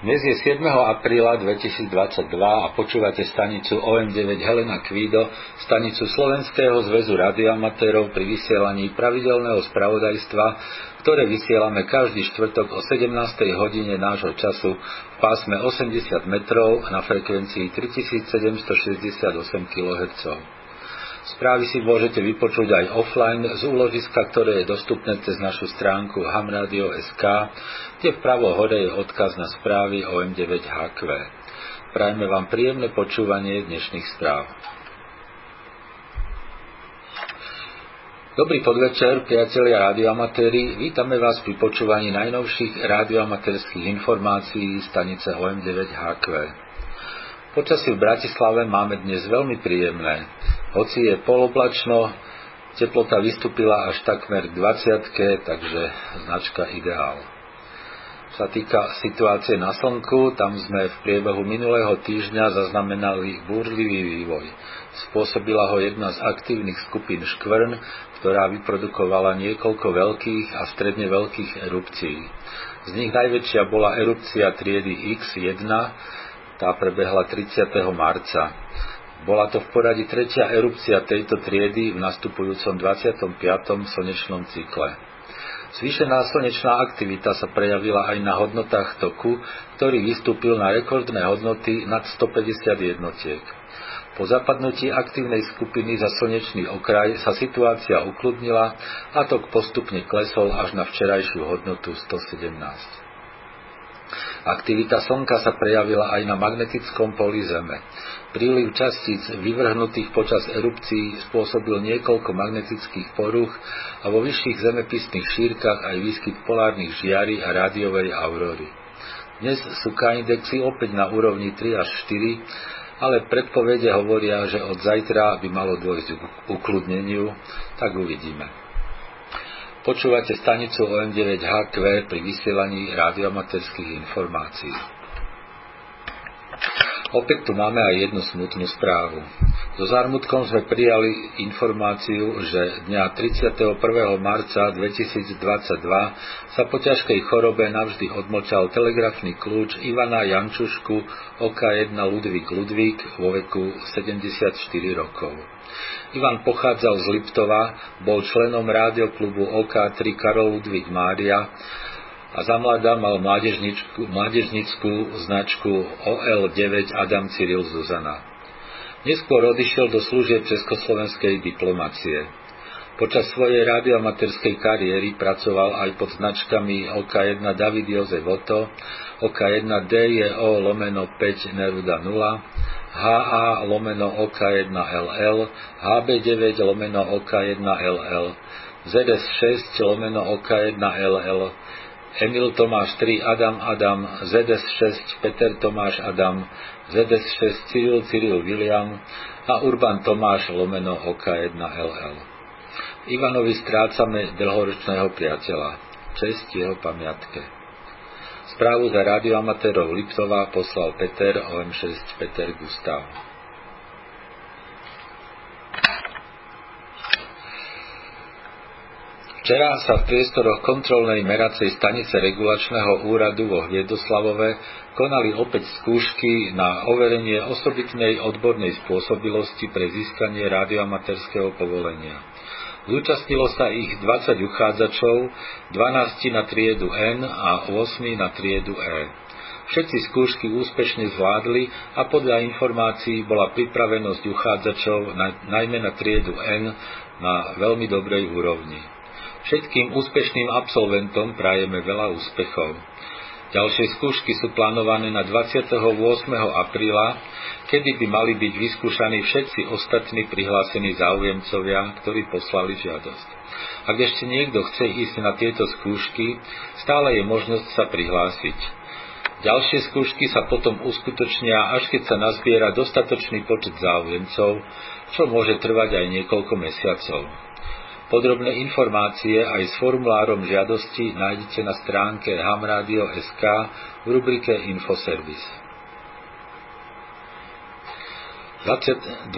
Dnes je 7. apríla 2022 a počúvate stanicu OM9 Helena Kvído, stanicu Slovenského zväzu radioamatérov pri vysielaní pravidelného spravodajstva, ktoré vysielame každý štvrtok o 17. hodine nášho času v pásme 80 metrov na frekvencii 3768 kHz. Správy si môžete vypočuť aj offline z úložiska, ktoré je dostupné cez našu stránku hamradio.sk, kde vpravo hore je odkaz na správy o M9HQ. Prajme vám príjemné počúvanie dnešných správ. Dobrý podvečer, priatelia radioamatéri. Vítame vás pri počúvaní najnovších radioamatérských informácií stanice OM9HQ. Počasie v Bratislave máme dnes veľmi príjemné. Hoci je poloblačno, teplota vystúpila až takmer k 20, takže značka ideál. Čo sa týka situácie na Slnku, tam sme v priebehu minulého týždňa zaznamenali búrlivý vývoj. Spôsobila ho jedna z aktívnych skupín škvrn, ktorá vyprodukovala niekoľko veľkých a stredne veľkých erupcií. Z nich najväčšia bola erupcia triedy X1, tá prebehla 30. marca. Bola to v poradí tretia erupcia tejto triedy v nastupujúcom 25. slnečnom cykle. Zvýšená slnečná aktivita sa prejavila aj na hodnotách toku, ktorý vystúpil na rekordné hodnoty nad 150 jednotiek. Po zapadnutí aktívnej skupiny za slnečný okraj sa situácia ukludnila a tok postupne klesol až na včerajšiu hodnotu 117. Aktivita Slnka sa prejavila aj na magnetickom poli Zeme. Príliv častíc vyvrhnutých počas erupcií spôsobil niekoľko magnetických poruch a vo vyšších zemepisných šírkach aj výskyt polárnych žiary a rádiovej aurory. Dnes sú K-indexy opäť na úrovni 3 až 4, ale predpovede hovoria, že od zajtra by malo dôjsť k ukludneniu, tak uvidíme. Počúvate stanicu OM9HQ pri vysielaní radiomaterských informácií. Opäť tu máme aj jednu smutnú správu. So zármutkom sme prijali informáciu, že dňa 31. marca 2022 sa po ťažkej chorobe navždy odmočal telegrafný kľúč Ivana Jančušku OK1 Ludvík Ludvík vo veku 74 rokov. Ivan pochádzal z Liptova, bol členom rádioklubu OK3 Karol Ludvík Mária a za mladá mal mládežnickú značku OL9 Adam Cyril Zuzana. Neskôr odišiel do služieb Československej diplomacie. Počas svojej radioamaterskej kariéry pracoval aj pod značkami OK1 David Jozef Otto, OK1 DJO lomeno 5 Neruda 0, HA lomeno OK1LL, HB9 lomeno OK1LL, ZS6 lomeno OK1LL, Emil Tomáš 3 Adam Adam, ZS6 Peter Tomáš Adam, ZS6 Cyril Cyril William a Urban Tomáš lomeno OK1LL. Ivanovi strácame dlhoročného priateľa. Čest jeho pamiatke. Správu za radioamatérov Liptová poslal Peter OM6 Peter Gustav. Včera sa v priestoroch kontrolnej meracej stanice regulačného úradu vo Hviedoslavove konali opäť skúšky na overenie osobitnej odbornej spôsobilosti pre získanie radioamatérskeho povolenia. Zúčastnilo sa ich 20 uchádzačov, 12 na triedu N a 8 na triedu E. Všetci skúšky úspešne zvládli a podľa informácií bola pripravenosť uchádzačov na, najmä na triedu N na veľmi dobrej úrovni. Všetkým úspešným absolventom prajeme veľa úspechov. Ďalšie skúšky sú plánované na 28. apríla, kedy by mali byť vyskúšaní všetci ostatní prihlásení záujemcovia, ktorí poslali žiadosť. Ak ešte niekto chce ísť na tieto skúšky, stále je možnosť sa prihlásiť. Ďalšie skúšky sa potom uskutočnia, až keď sa nazbiera dostatočný počet záujemcov, čo môže trvať aj niekoľko mesiacov. Podrobné informácie aj s formulárom žiadosti nájdete na stránke hamradio.sk v rubrike Infoservice. 21.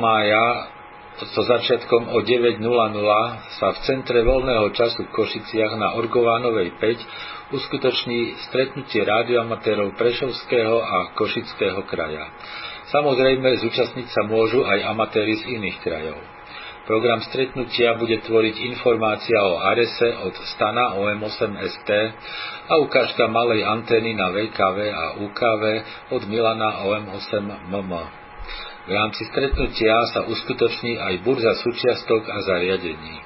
mája so začiatkom o 9.00 sa v centre voľného času v Košiciach na Orgovánovej 5 uskutoční stretnutie rádioamatérov Prešovského a Košického kraja. Samozrejme, zúčastniť sa môžu aj amatéri z iných krajov. Program stretnutia bude tvoriť informácia o Arese od Stana OM8ST a ukážka malej antény na VKV a UKV od Milana OM8MM. V rámci stretnutia sa uskutoční aj burza súčiastok a zariadení.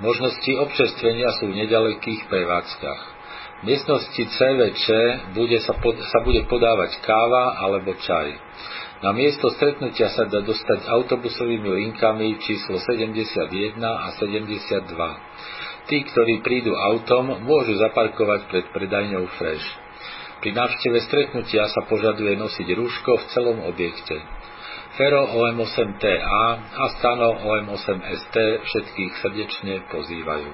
Možnosti občerstvenia sú v nedalekých prevádzkach. V miestnosti CVČ bude sa, pod, sa bude podávať káva alebo čaj. Na miesto stretnutia sa dá dostať autobusovými linkami číslo 71 a 72. Tí, ktorí prídu autom, môžu zaparkovať pred predajňou Fresh. Pri návšteve stretnutia sa požaduje nosiť rúško v celom objekte. Fero OM8TA a Stano OM8ST všetkých srdečne pozývajú.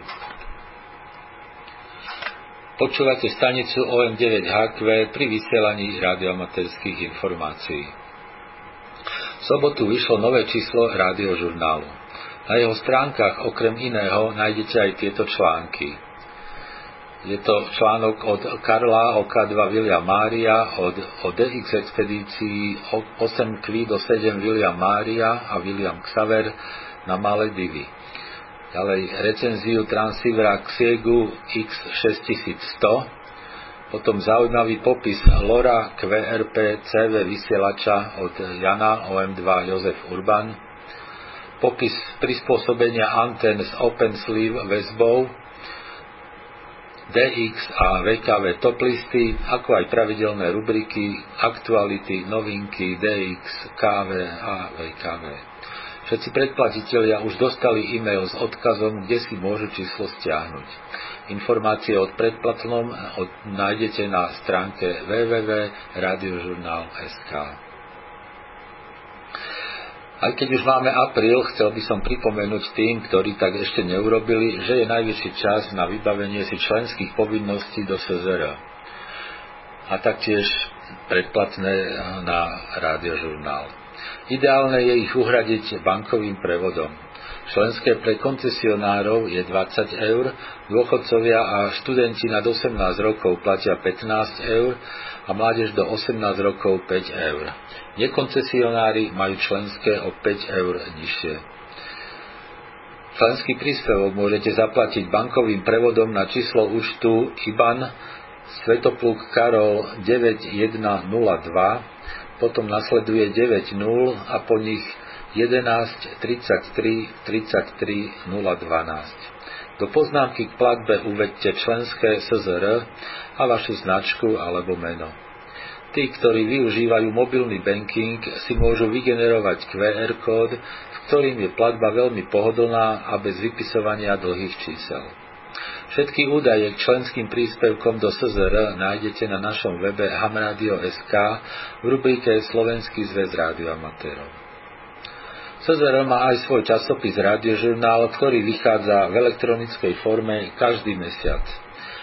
Počúvate stanicu OM9HQ pri vysielaní radioamaterských informácií. Sobotu vyšlo nové číslo rádiožurnálu. Na jeho stránkach okrem iného nájdete aj tieto články. Je to článok od Karla OK2 William Mária, od, od DX expedícií 8 Kví do 7 William Mária a William Xaver na Maledivy. Ďalej recenziu transivera Xiegu X6100, potom zaujímavý popis LoRa QRP CV vysielača od Jana OM2 Jozef Urban, popis prispôsobenia antén s open sleeve väzbou, DX a VKV top listy, ako aj pravidelné rubriky, aktuality, novinky, DX, KV a VKV. Všetci predplatitelia už dostali e-mail s odkazom, kde si môžu číslo stiahnuť. Informácie od predplatnom nájdete na stránke www.radiožurnal.sk. Aj keď už máme apríl, chcel by som pripomenúť tým, ktorí tak ešte neurobili, že je najvyšší čas na vybavenie si členských povinností do SZR. A taktiež predplatné na rádiožurnál. Ideálne je ich uhradiť bankovým prevodom. Členské pre koncesionárov je 20 eur, dôchodcovia a študenti nad 18 rokov platia 15 eur a mládež do 18 rokov 5 eur. Nekoncesionári majú členské o 5 eur nižšie. Členský príspevok môžete zaplatiť bankovým prevodom na číslo účtu IBAN Svetopluk Karol 9102, potom nasleduje 90 a po nich 11 33 33 012. Do poznámky k platbe uvedte členské SZR a vašu značku alebo meno. Tí, ktorí využívajú mobilný banking, si môžu vygenerovať QR kód, v ktorým je platba veľmi pohodlná a bez vypisovania dlhých čísel. Všetky údaje k členským príspevkom do SZR nájdete na našom webe hamradio.sk v rubrike Slovenský zväz rádioamatérov. CZR má aj svoj časopis Radiožurnál, ktorý vychádza v elektronickej forme každý mesiac.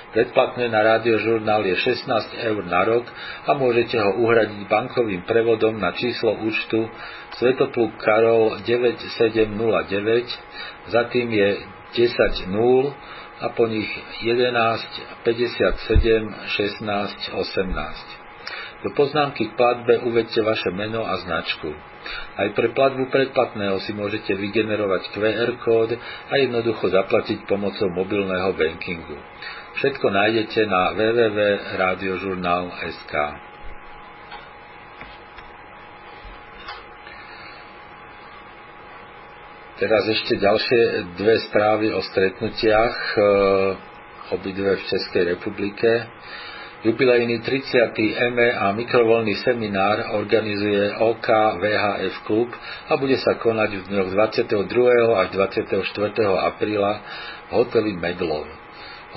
Predplatné na radiožurnál je 16 eur na rok a môžete ho uhradiť bankovým prevodom na číslo účtu Svetopluk Karol 9709, za tým je 10 0 a po nich 11 57 16 18. Do poznámky k platbe uvedte vaše meno a značku. Aj pre platbu predplatného si môžete vygenerovať QR kód a jednoducho zaplatiť pomocou mobilného bankingu. Všetko nájdete na www.radiožurnal.sk. Teraz ešte ďalšie dve správy o stretnutiach, e, obidve v Českej republike. Jubilejný 30. EME a mikrovoľný seminár organizuje OK VHF klub a bude sa konať v dňoch 22. až 24. apríla v hoteli Medlov.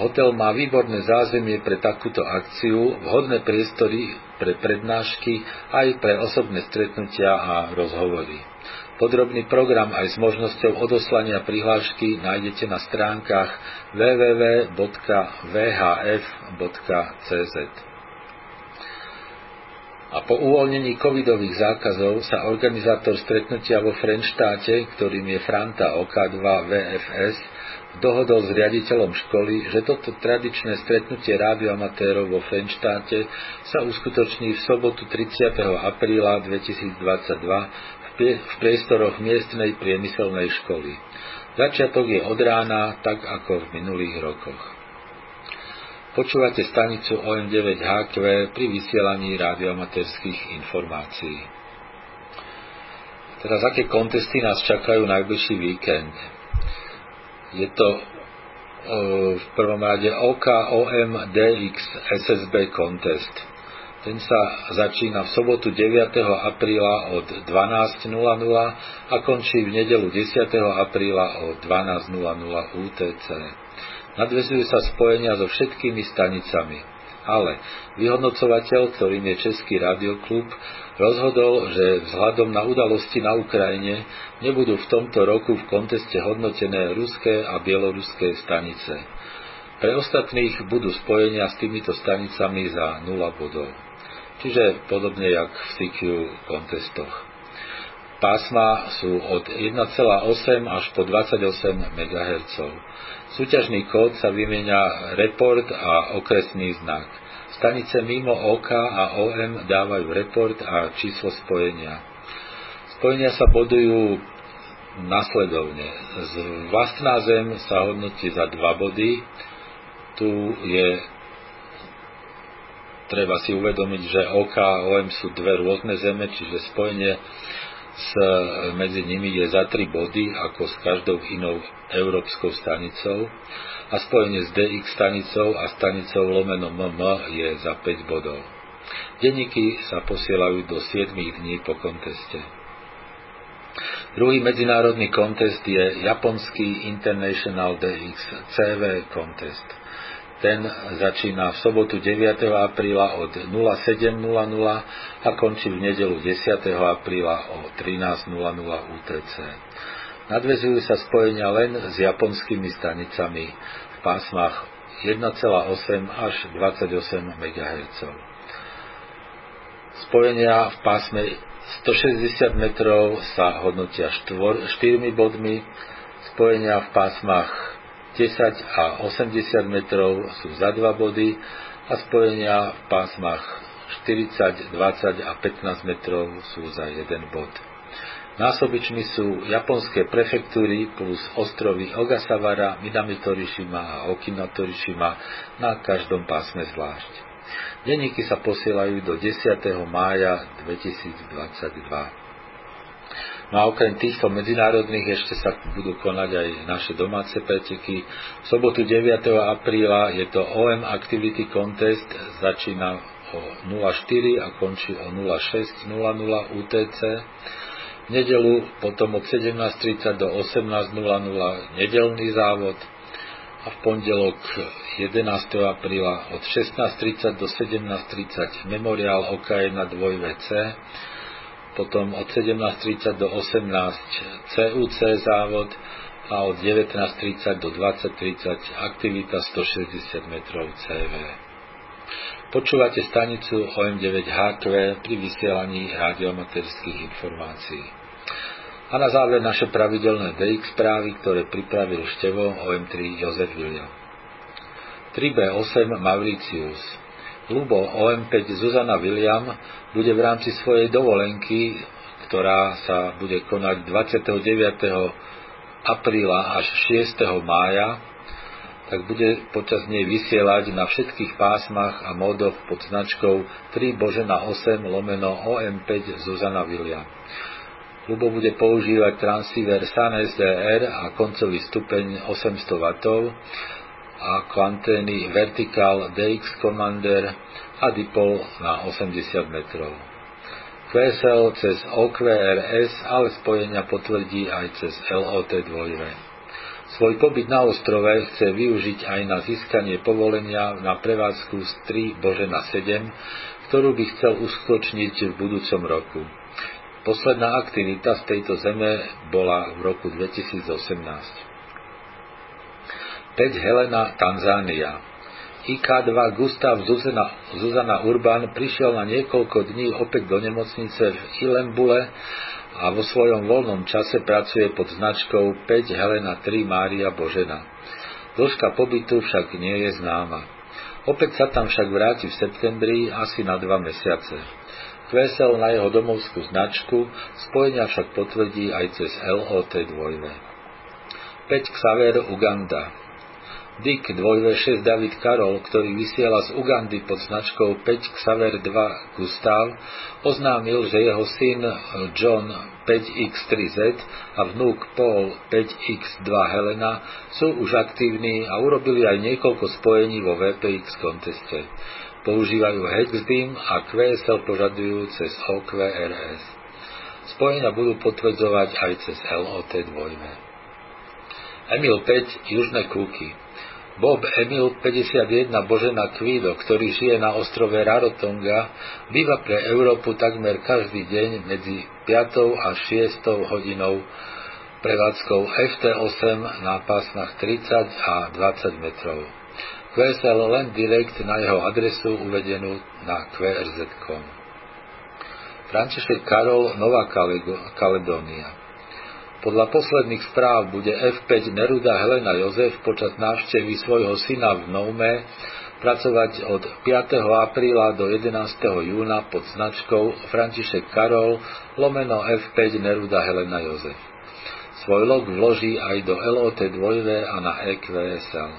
Hotel má výborné zázemie pre takúto akciu, vhodné priestory pre prednášky aj pre osobné stretnutia a rozhovory. Podrobný program aj s možnosťou odoslania prihlášky nájdete na stránkach www.vhf.cz. A po uvoľnení covidových zákazov sa organizátor stretnutia vo Frenštáte, ktorým je Franta OK2 VFS, dohodol s riaditeľom školy, že toto tradičné stretnutie rádioamatérov vo Frenštáte sa uskutoční v sobotu 30. apríla 2022 v priestoroch miestnej priemyselnej školy. Začiatok je od rána, tak ako v minulých rokoch. Počúvate stanicu OM9HQ pri vysielaní rádioamatérských informácií. Teraz aké kontesty nás čakajú najbližší víkend? Je to v prvom rade OKOM DX SSB Contest. Ten sa začína v sobotu 9. apríla od 12.00 a končí v nedelu 10. apríla od 12.00 UTC. Nadvezujú sa spojenia so všetkými stanicami. Ale vyhodnocovateľ, ktorým je Český radioklub, rozhodol, že vzhľadom na udalosti na Ukrajine nebudú v tomto roku v konteste hodnotené ruské a bieloruské stanice. Pre ostatných budú spojenia s týmito stanicami za 0 bodov. Čiže podobne jak v CQ kontestoch. Pásma sú od 1,8 až po 28 MHz. Súťažný kód sa vymieňa report a okresný znak. Stanice mimo OK a OM dávajú report a číslo spojenia. Spojenia sa bodujú nasledovne. Z vlastná zem sa hodnotí za 2 body. Tu je treba si uvedomiť, že OK a OM sú dve rôzne zeme, čiže spojenie s, medzi nimi je za 3 body, ako s každou inou európskou stanicou a spojenie s DX stanicou a stanicou lomeno MM je za 5 bodov. Denníky sa posielajú do 7 dní po konteste. Druhý medzinárodný kontest je japonský International DX CV Contest. Ten začína v sobotu 9. apríla od 07.00 a končí v nedelu 10. apríla o 13.00 UTC. Nadvezujú sa spojenia len s japonskými stanicami v pásmach 1,8 až 28 MHz. Spojenia v pásme 160 metrov sa hodnotia 4 bodmi, spojenia v pásmach 10 a 80 metrov sú za 2 body a spojenia v pásmach 40, 20 a 15 metrov sú za 1 bod. Násobičmi sú japonské prefektúry plus ostrovy Ogasawara, Minamitorishima a Okinotorishima na každom pásme zvlášť. Denníky sa posielajú do 10. mája 2022. No a okrem týchto medzinárodných ešte sa budú konať aj naše domáce preteky. V sobotu 9. apríla je to OM Activity Contest, začína o 04 a končí o 06.00 UTC. V nedelu potom od 17.30 do 18.00 nedelný závod a v pondelok 11. apríla od 16.30 do 17.30 memoriál OK1 2VC potom od 17.30 do 18 CUC závod a od 19.30 do 20.30 aktivita 160 metrov CV. Počúvate stanicu OM9HQ pri vysielaní radiomaterských informácií. A na záver naše pravidelné DX správy, ktoré pripravil števo OM3 Jozef William. 3B8 Mauritius Lubo OM5 Zuzana William bude v rámci svojej dovolenky, ktorá sa bude konať 29. apríla až 6. mája, tak bude počas nej vysielať na všetkých pásmach a módoch pod značkou 3 Božena 8 lomeno OM5 Zuzana William. Lubo bude používať transceiver SAN SDR a koncový stupeň 800 W a kvantény Vertical DX Commander a dipol na 80 metrov. QSL cez OQRS, ale spojenia potvrdí aj cez LOT 2. Svoj pobyt na ostrove chce využiť aj na získanie povolenia na prevádzku z 3 Božena 7, ktorú by chcel uskutočniť v budúcom roku. Posledná aktivita z tejto zeme bola v roku 2018. 5 Helena, Tanzánia. IK2 Gustav Zuzana, Zuzana Urban prišiel na niekoľko dní opäť do nemocnice v Ilembule a vo svojom voľnom čase pracuje pod značkou 5 Helena 3 Mária Božena. Dĺžka pobytu však nie je známa. Opäť sa tam však vráti v septembri asi na dva mesiace. Kvesel na jeho domovskú značku, spojenia však potvrdí aj cez LOT 2. 5 Xaver Uganda Dick 2V6 David Karol, ktorý vysiela z Ugandy pod značkou 5 Xaver 2 Gustav, oznámil, že jeho syn John 5X3Z a vnúk Paul 5X2 Helena sú už aktívni a urobili aj niekoľko spojení vo VPX konteste. Používajú Hexbeam a QSL požadujú cez OQRS. Spojenia budú potvrdzovať aj cez LOT 2. Emil 5 Južné kúky Bob Emil 51 Božena Kvído, ktorý žije na ostrove Rarotonga, býva pre Európu takmer každý deň medzi 5. a 6. hodinou prevádzkou FT8 na pásmach 30 a 20 metrov. QSL len direkt na jeho adresu uvedenú na QRZ.com. František Karol, Nová Kaledónia. Podľa posledných správ bude F5 Neruda Helena Jozef počas návštevy svojho syna v Noume pracovať od 5. apríla do 11. júna pod značkou František Karol lomeno F5 Neruda Helena Jozef. Svoj log vloží aj do LOT 2 a na EQSL.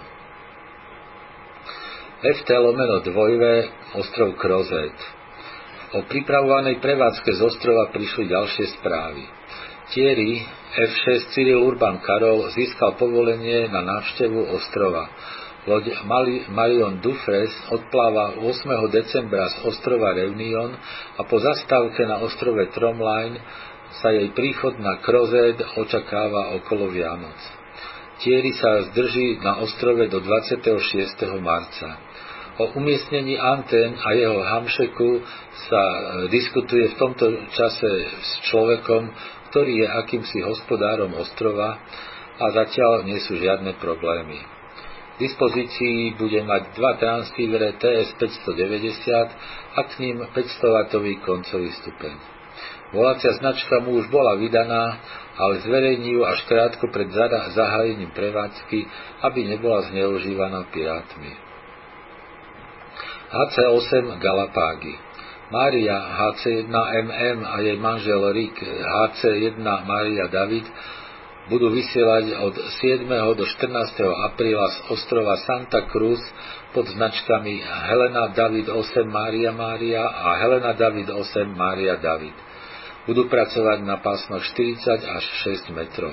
FT lomeno 2 ostrov Krozet. O pripravovanej prevádzke z ostrova prišli ďalšie správy. Thierry F6 Cyril Urban Karol získal povolenie na návštevu ostrova. Loď Marion Dufres odpláva 8. decembra z ostrova Reunion a po zastávke na ostrove Tromline sa jej príchod na Krozed očakáva okolo Vianoc. Thierry sa zdrží na ostrove do 26. marca. O umiestnení antén a jeho hamšeku sa e, diskutuje v tomto čase s človekom, ktorý je akýmsi hospodárom ostrova a zatiaľ nie sú žiadne problémy. V dispozícii bude mať dva transceivere TS 590 a k ním 500W koncový stupeň. Volacia značka mu už bola vydaná, ale zverejní ju až krátko pred zahájením prevádzky, aby nebola zneužívaná pirátmi. HC8 Galapágy Mária HC1MM a jej manžel Rick HC1 Mária David budú vysielať od 7. do 14. apríla z ostrova Santa Cruz pod značkami Helena David 8 Mária Mária a Helena David 8 Mária David. Budú pracovať na pásmach 40 až 6 metrov.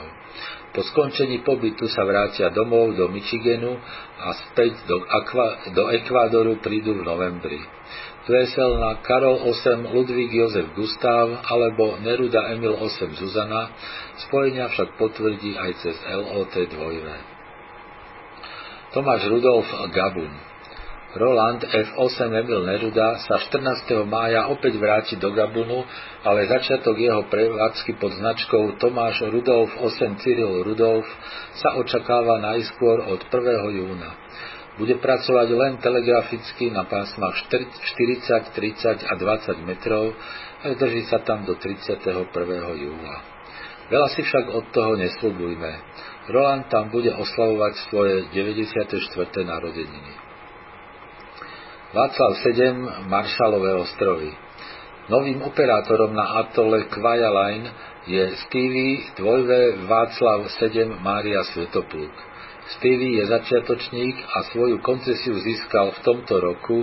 Po skončení pobytu sa vrátia domov do Michiganu a späť do, Aqua, do Ekvádoru prídu v novembri. Vesel na Karol 8 Ludvík Jozef Gustav alebo Neruda Emil 8 Zuzana, spojenia však potvrdí aj cez LOT 2. Tomáš Rudolf Gabun Roland F8 Emil Neruda sa 14. mája opäť vráti do Gabunu, ale začiatok jeho prevádzky pod značkou Tomáš Rudolf 8 Cyril Rudolf sa očakáva najskôr od 1. júna. Bude pracovať len telegraficky na pásmach 40, 30 a 20 metrov a drží sa tam do 31. júla. Veľa si však od toho neslubujme. Roland tam bude oslavovať svoje 94. narodeniny. Václav 7 Maršalové ostrovy Novým operátorom na atole Kvaja Line je Stevie 2V Václav 7 Mária Svetopluk. Stevie je začiatočník a svoju koncesiu získal v tomto roku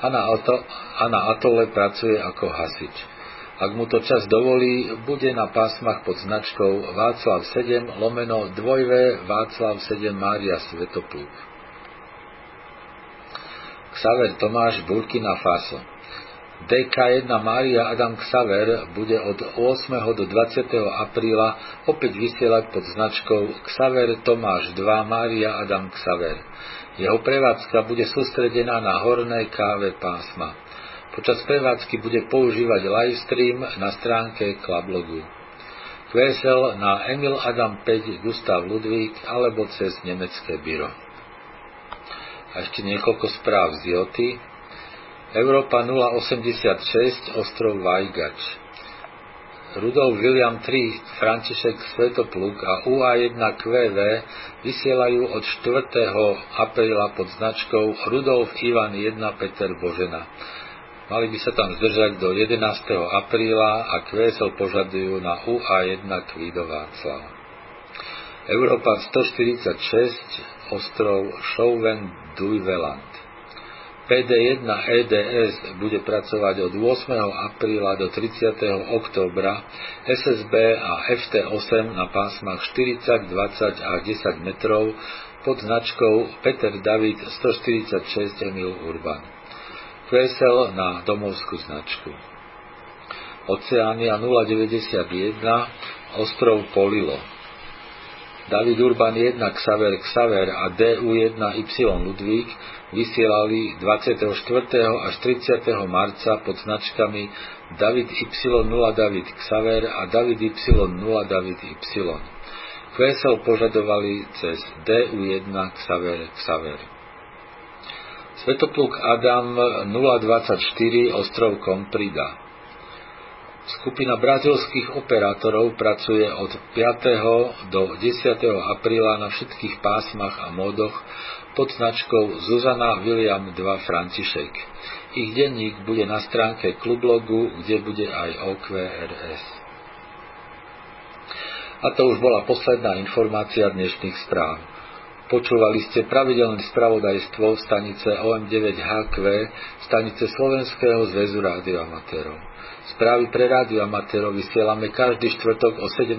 a na, ato, a na atole pracuje ako hasič. Ak mu to čas dovolí, bude na pásmach pod značkou Václav 7 lomeno 2V Václav 7 Mária Svetopluk. Xaver Tomáš Burkina Faso DK1 Mária Adam Xaver bude od 8. do 20. apríla opäť vysielať pod značkou Xaver Tomáš 2 Mária Adam Xaver. Jeho prevádzka bude sústredená na horné káve pásma. Počas prevádzky bude používať livestream na stránke Klablogu. QSL na Emil Adam 5 Gustav Ludvík alebo cez nemecké byro. A ešte niekoľko správ z Joty. Európa 086, ostrov Vajgač. Rudolf William III, František Svetopluk a UA1QV vysielajú od 4. apríla pod značkou Rudolf Ivan 1 Peter Božena. Mali by sa tam zdržať do 11. apríla a QSL požadujú na UA1 Kvídováclav. Európa 146, ostrov Šouven Dujveland. PD1 EDS bude pracovať od 8. apríla do 30. októbra, SSB a FT8 na pásmach 40, 20 a 10 metrov pod značkou Peter David 146 Emil Urban. QSL na domovskú značku. Oceánia 091 ostrov Polilo. David Urban 1 Xaver Xaver a DU1 Y Ludvík vysielali 24. až 30. marca pod značkami David Y0 David Xaver a David Y0 David Y. QSL požadovali cez DU1 Xaver Xaver. Svetopluk Adam 024 ostrov Komprida. Skupina brazilských operátorov pracuje od 5. do 10. apríla na všetkých pásmach a módoch pod značkou Zuzana William 2 František. Ich denník bude na stránke klublogu, kde bude aj OQRS. A to už bola posledná informácia dnešných správ. Počúvali ste pravidelné spravodajstvo stanice OM9HQ, stanice Slovenského zväzu rádioamatérov. Správy pre rádioamatérov vysielame každý štvrtok o 17.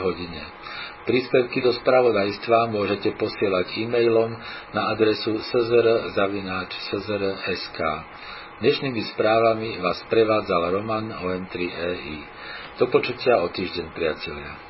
hodine. Príspevky do spravodajstva môžete posielať e-mailom na adresu szr.sk. Dnešnými správami vás prevádzal Roman OM3EI. Do počutia o týždeň, priatelia.